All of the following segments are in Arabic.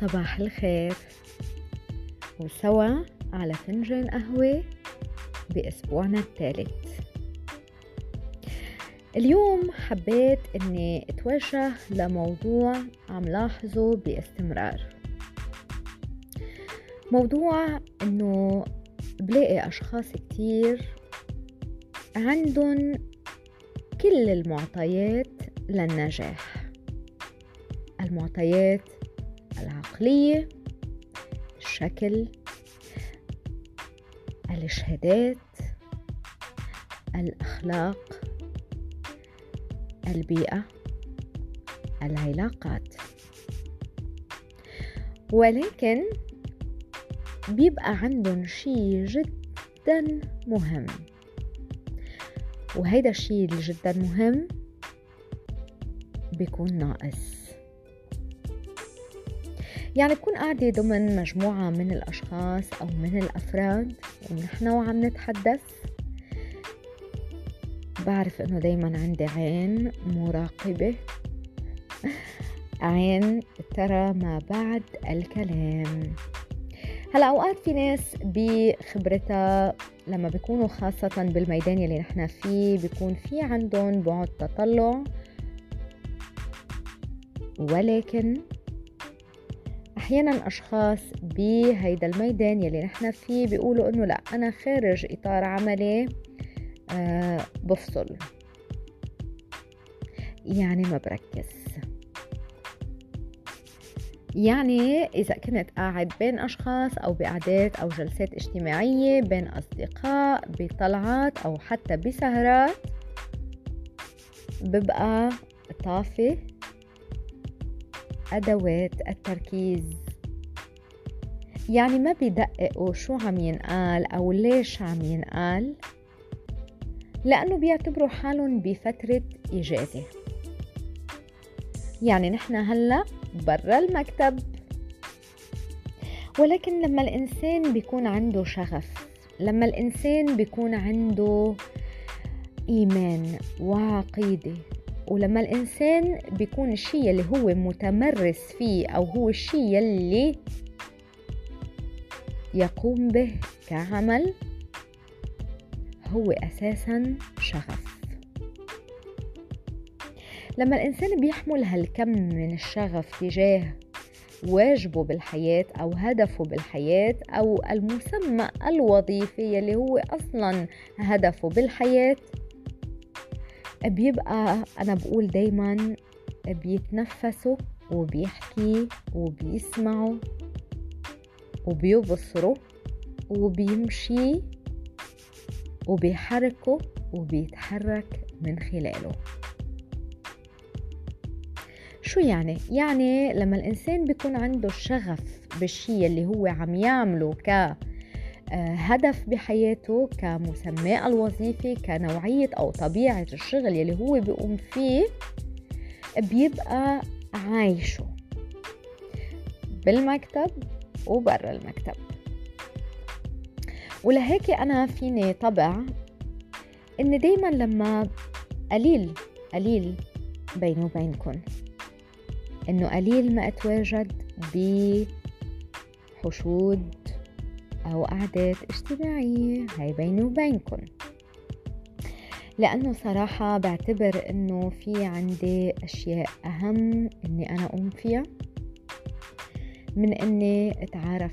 صباح الخير. وسوا على فنجان قهوة بأسبوعنا الثالث. اليوم حبيت أني أتوجه لموضوع عم لاحظه باستمرار. موضوع أنه بلاقي أشخاص كتير عندهم كل المعطيات للنجاح. المعطيات العقلية الشكل الشهادات الأخلاق البيئة العلاقات. ولكن بيبقى عندهم شيء جدا مهم. وهيدا اللي جدا مهم بيكون ناقص. يعني بكون قاعدة ضمن مجموعة من الأشخاص أو من الأفراد ونحن وعم نتحدث. بعرف إنه دايما عندي عين مراقبة عين ترى ما بعد الكلام. هلا أوقات في ناس بخبرتها لما بيكونوا خاصة بالميدان اللي نحن فيه بيكون في عندهم بعد تطلع. ولكن أحيانا أشخاص بهيدا الميدان يلي نحن فيه بيقولوا إنه لا أنا خارج إطار عملي آه بفصل. يعني ما بركز. يعني إذا كنت قاعد بين أشخاص أو بقعدات أو جلسات اجتماعية بين أصدقاء بطلعات أو حتى بسهرات ببقى طافي. أدوات التركيز. يعني ما بيدققوا شو عم ينقال أو ليش عم ينقال؟ لأنه بيعتبروا حالهم بفترة إجازة يعني نحن هلأ برا المكتب. ولكن لما الإنسان بيكون عنده شغف لما الإنسان بيكون عنده إيمان وعقيدة ولما الإنسان بيكون الشيء اللي هو متمرس فيه أو هو الشيء اللي يقوم به كعمل هو أساسا شغف. لما الإنسان بيحمل هالكم من الشغف تجاه واجبه بالحياة أو هدفه بالحياة أو المسمى الوظيفي اللي هو أصلا هدفه بالحياة بيبقى أنا بقول دايما بيتنفسوا وبيحكي وبيسمعوا وبيبصروا وبيمشي وبيحركوا وبيتحرك من خلاله شو يعني؟ يعني لما الإنسان بيكون عنده الشغف بالشيء اللي هو عم يعمله ك هدف بحياته كمسماه الوظيفي كنوعية أو طبيعة الشغل يلي هو بيقوم فيه بيبقى عايشه بالمكتب وبرا المكتب. ولهيك أنا فيني طبع إن دايما لما قليل قليل بيني وبينكم إنه قليل ما أتواجد بحشود أو قعدات اجتماعية. هاي بيني وبينكم لأنه صراحة بعتبر إنه في عندي أشياء أهم إني أنا أقوم فيها من إني أتعرف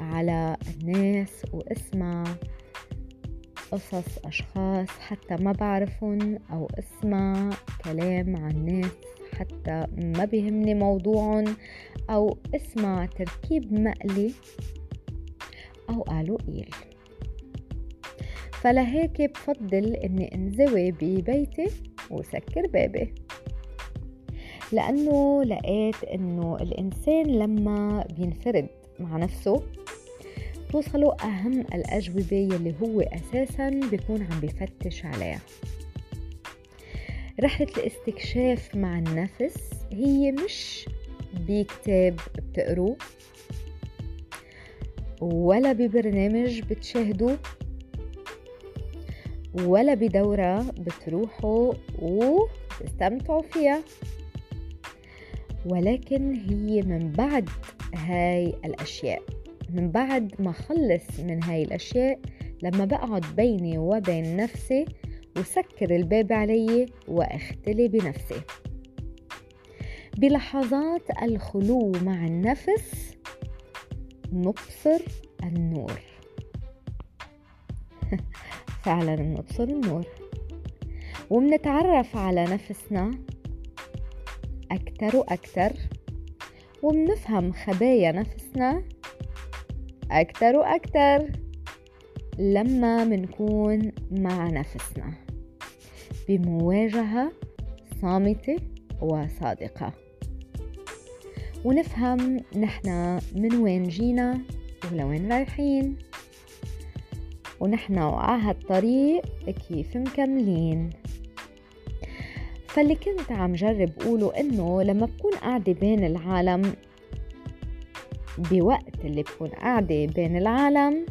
على الناس وأسمع قصص أشخاص حتى ما بعرفهم أو أسمع كلام عن ناس حتى ما بيهمني موضوعهم أو أسمع تركيب مقلي. أو قالوا إيل فلهيك بفضل إني انزوي ببيتي وسكر بابي. لأنه لقيت إنه الإنسان لما بينفرد مع نفسه توصلوا أهم الأجوبة يلي هو أساسا بيكون عم بفتش عليها. رحلة الاستكشاف مع النفس هي مش بكتاب بتقروه ولا ببرنامج بتشاهدوه ولا بدورة بتروحوا وتستمتعوا فيها. ولكن هي من بعد هاي الأشياء من بعد ما خلص من هاي الأشياء لما بقعد بيني وبين نفسي وسكر الباب علي وأختلي بنفسي. بلحظات الخلو مع النفس نبصر النور. فعلا بنبصر النور. ومنتعرف على نفسنا أكتر وأكتر ومنفهم خبايا نفسنا أكتر وأكتر لما منكون مع نفسنا بمواجهة صامتة وصادقة. ونفهم نحنا من وين جينا ولوين رايحين. ونحنا وعلى هالطريق كيف مكملين. فاللي كنت عم جرب قوله إنه لما بكون قاعدة بين العالم بوقت اللي بكون قاعدة بين العالم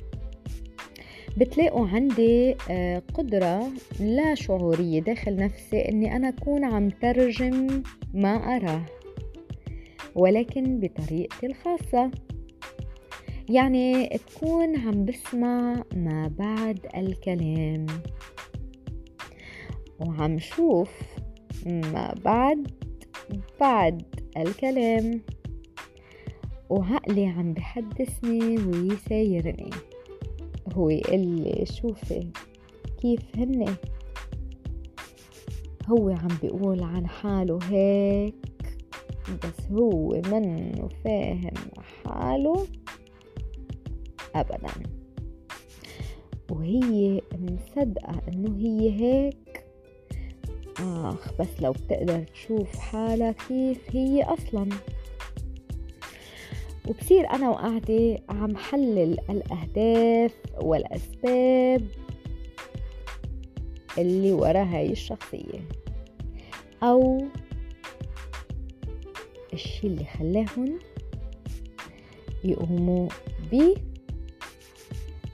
بتلاقوا عندي آه، قدرة لا شعورية داخل نفسي إني أنا أكون عم ترجم ما أراه. ولكن بطريقتي الخاصة. يعني تكون عم بسمع ما بعد الكلام. وعم شوف ما بعد بعد الكلام. وعقلي عم بحدثني ويسايرني هو يقول لي شوفي كيف هن هو عم بيقول عن حاله هيك. بس هو منه فاهم حاله أبدا. وهي مصدقة إنه هي هيك. آخ بس لو بتقدر تشوف حالها كيف هي أصلا. وبصير أنا وقاعدة عم حلل الأهداف والأسباب اللي ورا هاي الشخصية. أو الشي اللي خلاهم يقوموا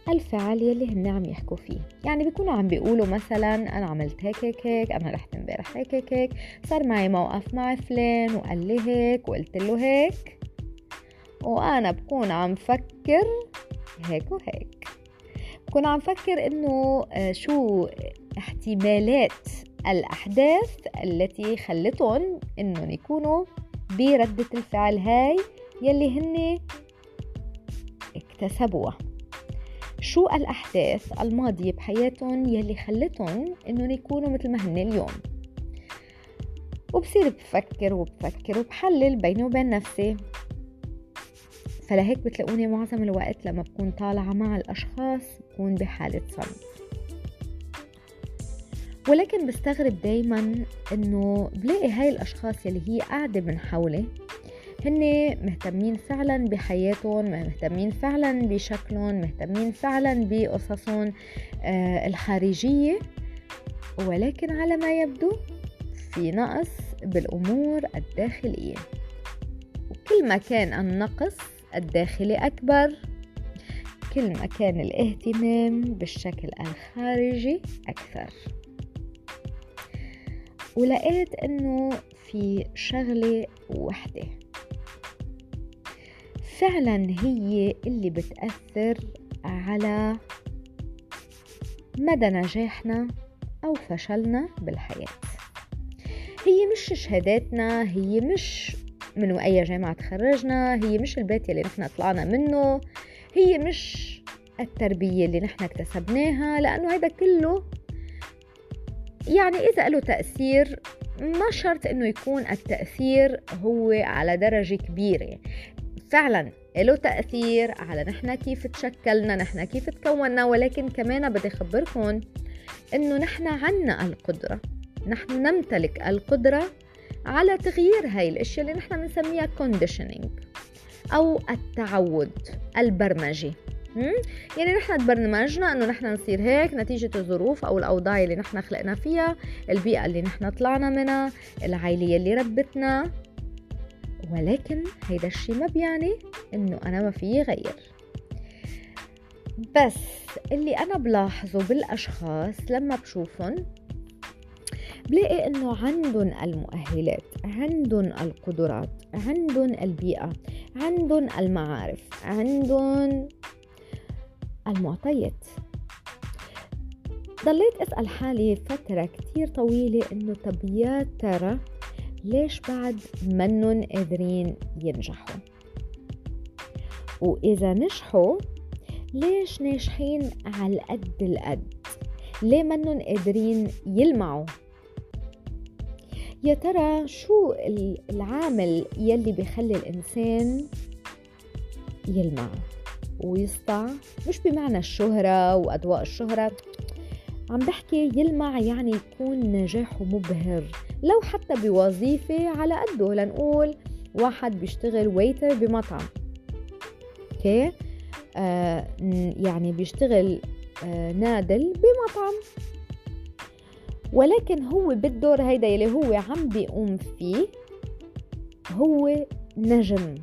الفعل يلي هن عم يحكوا فيه. يعني بيكونوا عم بيقولوا مثلا أنا عملت هيك هيك هيك أنا رحت امبارح هيك هيك هيك صار معي موقف مع فلان وقال لي هيك وقلت له هيك وأنا بكون عم فكر هيك وهيك. بكون عم فكر إنه آه، شو احتمالات الأحداث التي خلتهم إنهم يكونوا بردة الفعل هاي يلي هن اكتسبوها. شو الأحداث الماضية بحياتهم يلي خلتهم إنهم يكونوا مثل ما هن اليوم؟ وبصير بفكر وبفكر وبحلل بيني وبين نفسي. فلهيك بتلاقوني معظم الوقت لما بكون طالعة مع الأشخاص بكون بحالة صمت. ولكن بستغرب دايما إنه بلاقي هاي الأشخاص يلي هي قاعدة من حولي هن مهتمين فعلا بحياتهم مهتمين فعلا بشكلهم مهتمين فعلا بقصصهم آه، الخارجية. ولكن على ما يبدو في نقص بالأمور الداخلية. وكل ما كان النقص الداخلي أكبر كل ما كان الاهتمام بالشكل الخارجي أكثر. ولقيت إنه في شغلة وحدة. فعلا هي اللي بتأثر على مدى نجاحنا أو فشلنا بالحياة. هي مش شهاداتنا هي مش من أي جامعة تخرجنا هي مش البيت اللي نحن طلعنا منه هي مش التربية اللي نحن اكتسبناها لأنه هذا كله يعني إذا له تأثير ما شرط إنه يكون التأثير هو على درجة كبيرة. فعلا له تأثير على نحن كيف تشكلنا نحن كيف تكوننا ولكن كمان بدي أخبركم إنه نحن عنا القدرة. نحن نمتلك القدرة على تغيير هاي الأشياء اللي نحن بنسميها conditioning أو التعود البرمجي. يعني نحن تبرمجنا إنه نحن نصير هيك نتيجة الظروف أو الأوضاع اللي نحن خلقنا فيها البيئة اللي نحن طلعنا منها العائلة اللي ربتنا. ولكن هيدا الشي ما بيعني إنه أنا ما فيي غير. بس اللي أنا بلاحظه بالأشخاص لما بشوفهم بلاقي إنه عندهم المؤهلات عندهم القدرات عندهم البيئة عندهم المعارف عندهم المعطيات. ضليت أسأل حالي فترة كتير طويلة إنه طب يا ترى ليش بعد منن قادرين ينجحوا؟ وإذا نجحوا ليش ناجحين على القد؟ القد ليه منن قادرين يلمعوا؟ يا ترى شو العامل يلي بيخلي الإنسان يلمع؟ ويسطع مش بمعنى الشهرة وأضواء الشهرة عم بحكي يلمع يعني يكون نجاحه مبهر لو حتى بوظيفة على قده لنقول واحد بيشتغل ويتر بمطعم. أوكي؟ آه يعني بيشتغل آه نادل بمطعم. ولكن هو بالدور هيدا يلي هو عم بيقوم فيه هو نجم.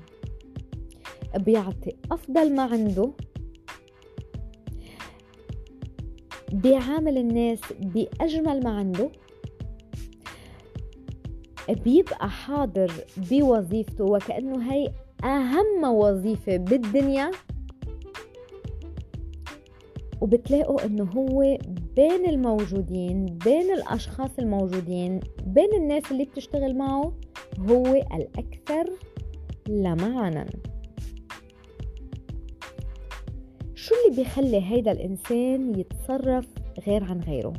بيعطي أفضل ما عنده بيعامل الناس بأجمل ما عنده بيبقى حاضر بوظيفته وكأنه هي أهم وظيفة بالدنيا. وبتلاقوا إنه هو بين الموجودين بين الأشخاص الموجودين بين الناس اللي بتشتغل معه هو الأكثر لمعنا شو اللي بيخلي هيدا الإنسان يتصرف غير عن غيره؟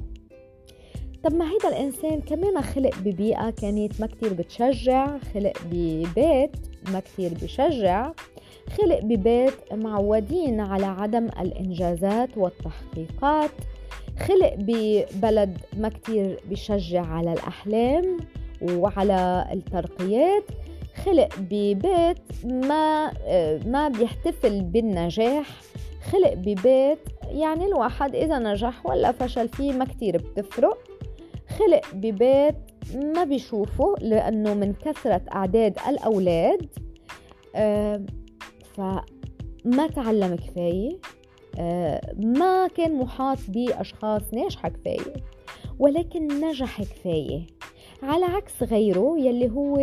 طب ما هيدا الإنسان كمان خلق ببيئة كانت ما كتير بتشجع خلق ببيت ما كتير بشجع خلق ببيت معودين على عدم الإنجازات والتحقيقات خلق ببلد ما كتير بشجع على الأحلام وعلى الترقيات خلق ببيت ما ما بيحتفل بالنجاح خلق ببيت يعني الواحد إذا نجح ولا فشل فيه ما كتير بتفرق. خلق ببيت ما بيشوفه لأنه من كثرة أعداد الأولاد آه فما تعلم كفاية. آه ما كان محاط بأشخاص ناجحة كفاية ولكن نجح كفاية. على عكس غيره يلي هو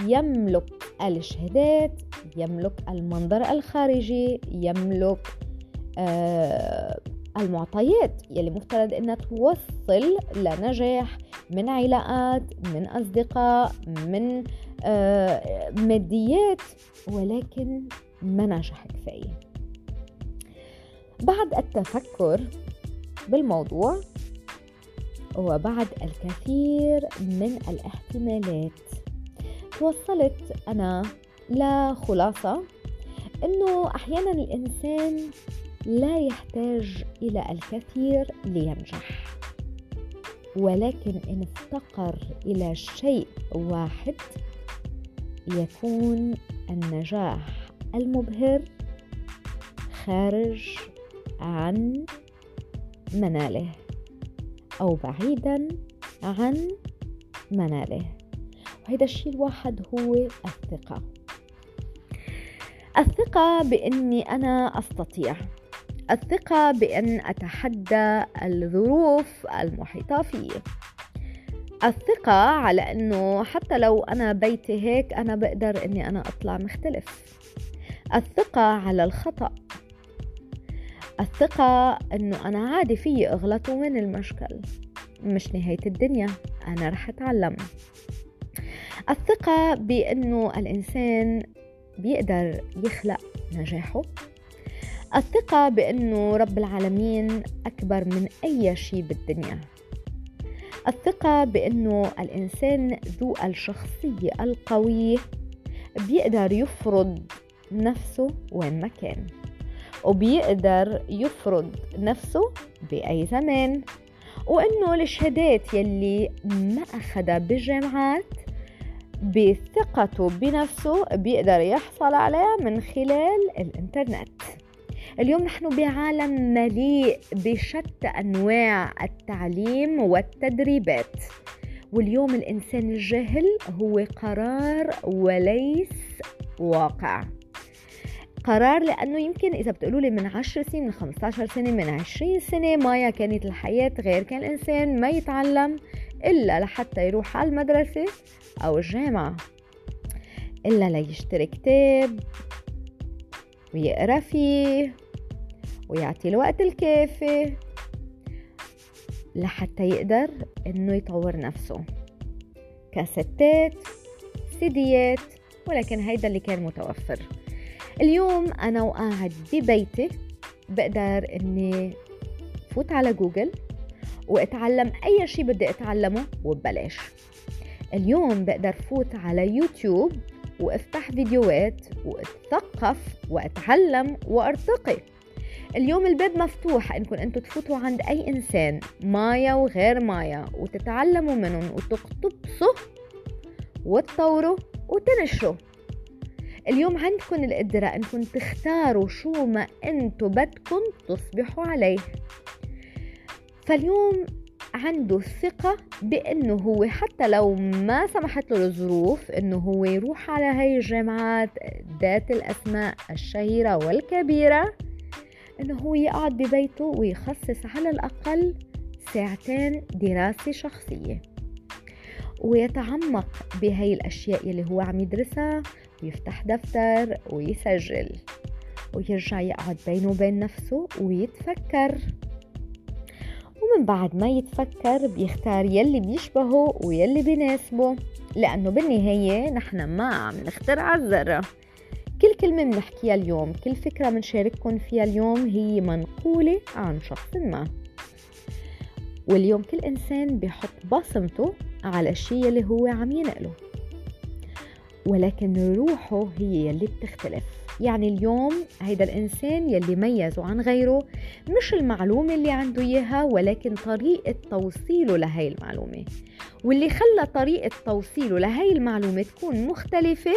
يملك الشهادات يملك المنظر الخارجي يملك آه المعطيات. يلي مفترض إنها توصل لنجاح من علاقات من أصدقاء من آه ماديات ولكن ما نجح كفاية. بعد التفكر بالموضوع وبعد الكثير من الاحتمالات. توصلت أنا لخلاصة أنه أحيانا الإنسان لا يحتاج إلى الكثير لينجح ولكن إن افتقر إلى شيء واحد يكون النجاح المبهر خارج عن مناله أو بعيدا عن مناله. وهيدا الشيء الواحد هو الثقة. الثقة بأني أنا أستطيع. الثقة بأن أتحدى الظروف المحيطة في الثقة على أنه حتى لو أنا بيتي هيك أنا بقدر أني أنا أطلع مختلف. الثقة على الخطأ. الثقة أنه أنا عادي في أغلط وين المشكل. مش نهاية الدنيا. أنا رح أتعلم. الثقة بأنه الإنسان بيقدر يخلق نجاحه. الثقة بأنه رب العالمين أكبر من أي شيء بالدنيا. الثقة بأنه الإنسان ذو الشخصية القوية بيقدر يفرض نفسه وين ما كان وبيقدر يفرض نفسه بأي زمان. وإنه الشهادات يلي ما أخدها بالجامعات بثقته بنفسه بيقدر يحصل عليها من خلال الإنترنت. اليوم نحن بعالم مليء بشتى أنواع التعليم والتدريبات واليوم الإنسان الجاهل هو قرار وليس واقع. قرار لأنه يمكن إذا بتقولوا لي من 10 سنين من 15 سنة من 20 سنة مايا كانت الحياة غير كان الإنسان ما يتعلم إلا لحتى يروح على المدرسة أو الجامعة إلا ليشتري كتاب ويقرأ فيه ويعطي الوقت الكافي لحتى يقدر إنه يطور نفسه. كاسيتات سيديات ولكن هيدا اللي كان متوفر. اليوم أنا وقاعد ببيتي بقدر إني فوت على جوجل واتعلم أي شيء بدي أتعلمه وببلاش. اليوم بقدر فوت على يوتيوب وأفتح فيديوهات وأتثقف وأتعلم وأرتقي. اليوم الباب مفتوح انكم أنتم تفوتوا عند أي إنسان مايا وغير مايا وتتعلموا منهم وتقتبسوا وتطوروا وتنشروا. اليوم عندكم القدرة أنكم تختاروا شو ما أنتم بدكم تصبحوا عليه. فاليوم عنده الثقة بأنه هو حتى لو ما سمحت له الظروف أنه هو يروح على هاي الجامعات ذات الأسماء الشهيرة والكبيرة إنه هو يقعد ببيته ويخصص على الأقل ساعتين دراسة شخصية. ويتعمق بهاي الأشياء يلي هو عم يدرسها ويفتح دفتر ويسجل ويرجع يقعد بينه وبين نفسه ويتفكر. ومن بعد ما يتفكر بيختار يلي بيشبهه ويلي بيناسبه لأنه بالنهاية نحن ما عم نخترع الذرة. كل كلمة بنحكيها اليوم كل فكرة بنشارككم فيها اليوم هي منقولة عن شخص ما. واليوم كل إنسان بيحط بصمته على الشيء اللي هو عم ينقله ولكن روحه هي يلي بتختلف. يعني اليوم هيدا الإنسان يلي ميزه عن غيره مش المعلومة اللي عنده إياها ولكن طريقة توصيله لهي المعلومة. واللي خلى طريقة توصيله لهي المعلومة تكون مختلفة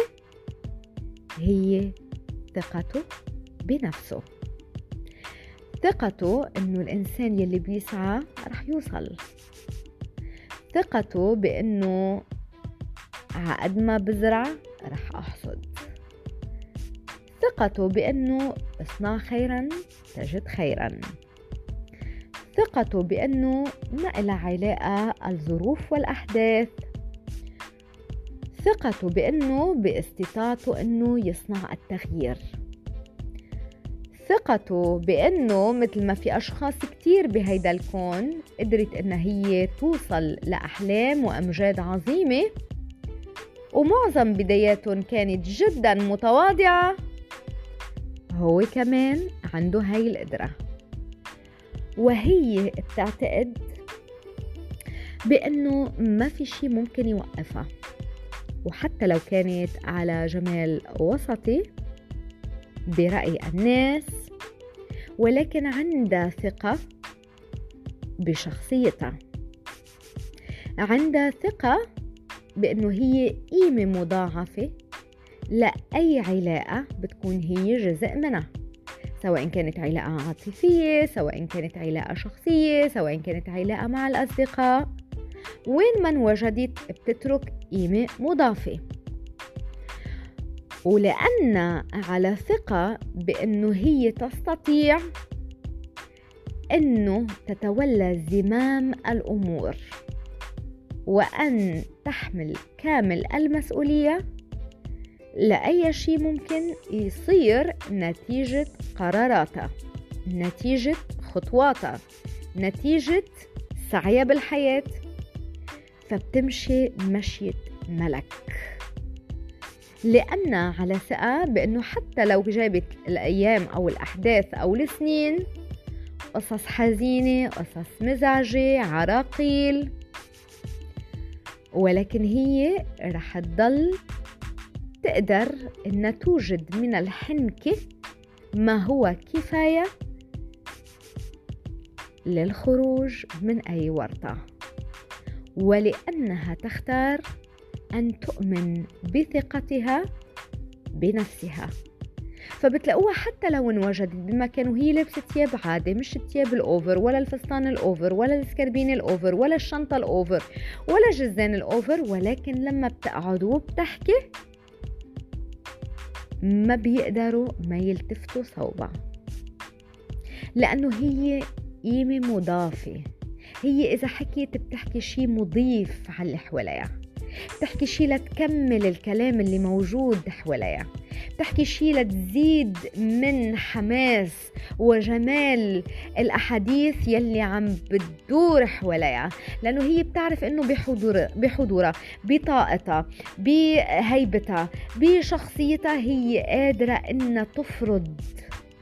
هي ثقته بنفسه. ثقته إنه الإنسان يلي بيسعى رح يوصل. ثقته بإنه عقد ما بزرع رح أحصد. ثقته بانه اصنع خيرا تجد خيرا. ثقته بانه ما إلها علاقه الظروف والأحداث. ثقته بأنه باستطاعته أنه يصنع التغيير. ثقته بأنه مثل ما في أشخاص كتير بهيدا الكون قدرت أنها هي توصل لأحلام وأمجاد عظيمة. ومعظم بداياتهم كانت جدا متواضعة. هو كمان عنده هاي القدرة. وهي بتعتقد بأنه ما في شي ممكن يوقفها. وحتى لو كانت على جمال وسطي برأي الناس ولكن عندها ثقة بشخصيتها. عندها ثقة بأنه هي قيمة مضاعفة لأي علاقة بتكون هي جزء منها. سواء كانت علاقة عاطفية سواء كانت علاقة شخصية سواء كانت علاقة مع الأصدقاء. وين ما انوجدت بتترك قيمة مضافة. ولأن على ثقة بأنه هي تستطيع أنه تتولى زمام الأمور. وأن تحمل كامل المسؤولية. لأي شيء ممكن يصير نتيجة قراراتها نتيجة خطواتها نتيجة سعيها بالحياة. فبتمشي مشية ملك. لأن على ثقة بأنه حتى لو جابت الأيام أو الأحداث أو السنين قصص حزينة قصص مزعجة عراقيل ولكن هي رح تضل تقدر إنها توجد من الحنكة ما هو كفاية للخروج من أي ورطة. ولأنها تختار أن تؤمن بثقتها بنفسها. فبتلاقوها حتى لو انوجدت بمكان وهي لابسة ثياب عادي مش الثياب الأوفر ولا الفستان الأوفر ولا السكربين الأوفر ولا الشنطة الأوفر ولا جزان الأوفر. ولكن لما بتقعد وبتحكي ما بيقدروا ما يلتفتوا صوبها لأنه هي قيمة مضافة. هي إذا حكيت بتحكي شي مضيف على اللي حواليها بتحكي شي لتكمل الكلام اللي موجود حواليها بتحكي شي لتزيد من حماس وجمال الأحاديث يلي عم بتدور حواليها لأنه هي بتعرف إنه بحضور بحضورها بطاقتها بهيبتها بشخصيتها هي قادرة إنها تفرض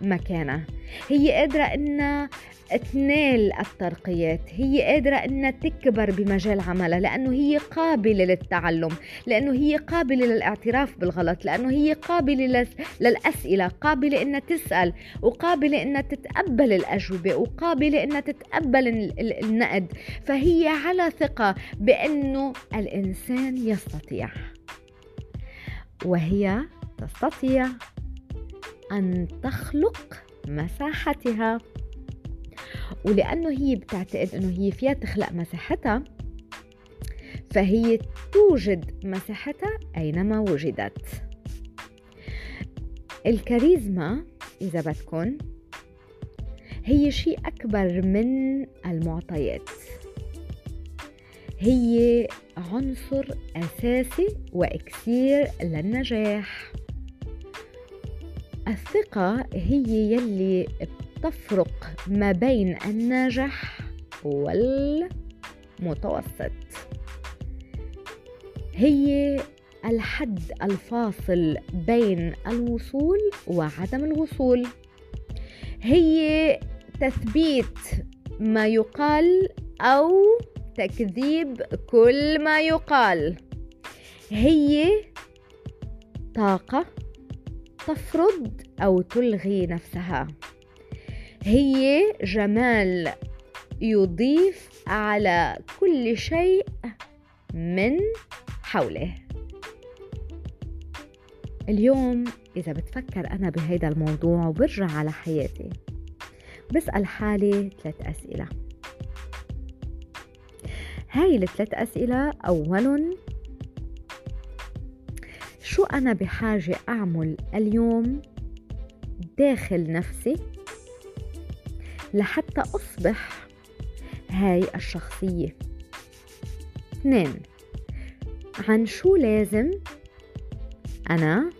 مكانها. هي قادرة إنها تنال الترقيات. هي قادرة أنها تكبر بمجال عملها لأنه هي قابلة للتعلم لأنه هي قابلة للاعتراف بالغلط لأنه هي قابلة للأسئلة قابلة أنها تسأل وقابلة أنها تتقبل الأجوبة وقابلة أنها تتقبل النقد. فهي على ثقة بأنه الإنسان يستطيع وهي تستطيع أن تخلق مساحتها. ولأنه هي بتعتقد أنه هي فيها تخلق مساحتها فهي توجد مساحتها أينما وجدت. الكاريزما إذا بدكن هي شيء أكبر من المعطيات. هي عنصر أساسي وإكسير للنجاح. الثقة هي يلي تفرق ما بين الناجح والمتوسط. هي الحد الفاصل بين الوصول وعدم الوصول. هي تثبيت ما يقال أو تكذيب كل ما يقال. هي طاقة تفرض أو تلغي نفسها. هي جمال يضيف على كل شيء من حوله. اليوم إذا بتفكر أنا بهيدا الموضوع وبرجع على حياتي. بسأل حالي ثلاث أسئلة. هاي الثلاث أسئلة أولا شو أنا بحاجة أعمل اليوم داخل نفسي؟ لحتى أصبح هاي الشخصية. اثنين عن شو لازم أنا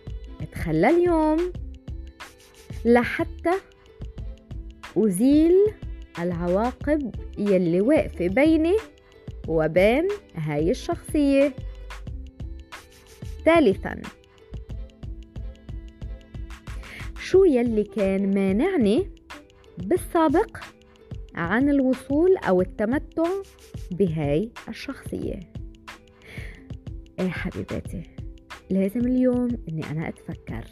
أتخلى اليوم لحتى أزيل العواقب يلي واقفة بيني وبين هاي الشخصية. ثالثا شو يلي كان مانعني بالسابق عن الوصول أو التمتع بهاي الشخصية. إيه حبيباتي لازم اليوم إني أنا أتفكر.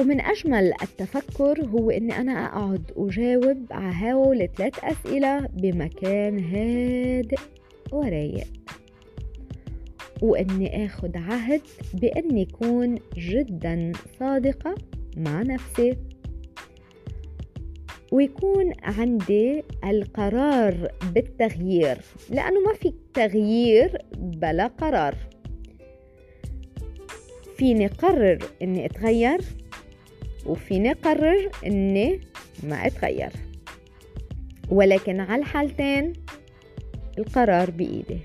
ومن أجمل التفكر هو إني أنا أقعد أجاوب على هول ثلاث أسئلة بمكان هادئ ورايق. وإني أخد عهد بإني أكون جدا صادقة مع نفسي ويكون عندي القرار بالتغيير لأنه ما في تغيير بلا قرار. فيني قرر إني أتغير وفيني قرر إني ما أتغير. ولكن على الحالتين القرار بإيدي.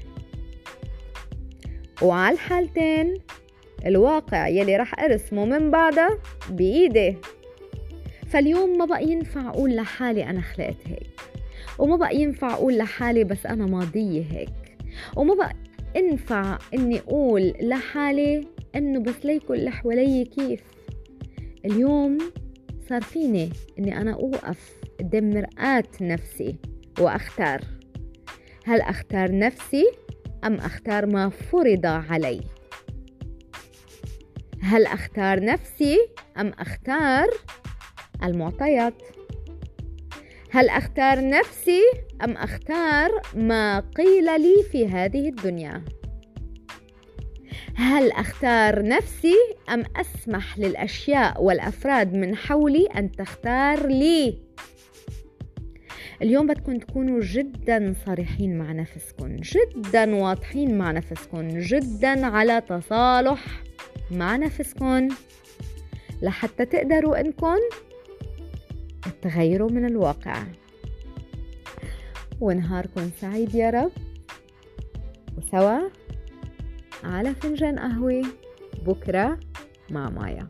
وعلى الحالتين الواقع يلي راح أرسمه من بعدها بإيدي. فاليوم ما بقى ينفع أقول لحالي أنا خلقت هيك وما بقى ينفع أقول لحالي بس أنا ماضية هيك وما بقى ينفع إني أقول لحالي إنه بس ليكن اللي حوالي كيف. اليوم صار فيني إني أنا أوقف قدام مرآة نفسي وأختار هل أختار نفسي أم أختار ما فرض علي؟ هل أختار نفسي أم أختار المعطيات. هل أختار نفسي أم أختار ما قيل لي في هذه الدنيا؟ هل أختار نفسي أم أسمح للأشياء والأفراد من حولي أن تختار لي؟ اليوم بدكم تكونوا جدا صريحين مع نفسكم جدا واضحين مع نفسكم جدا على تصالح مع نفسكم. لحتى تقدروا إنكم تغيروا من الواقع. ونهاركم سعيد يا رب. وسوا على فنجان قهوة. بكرة مع مايا.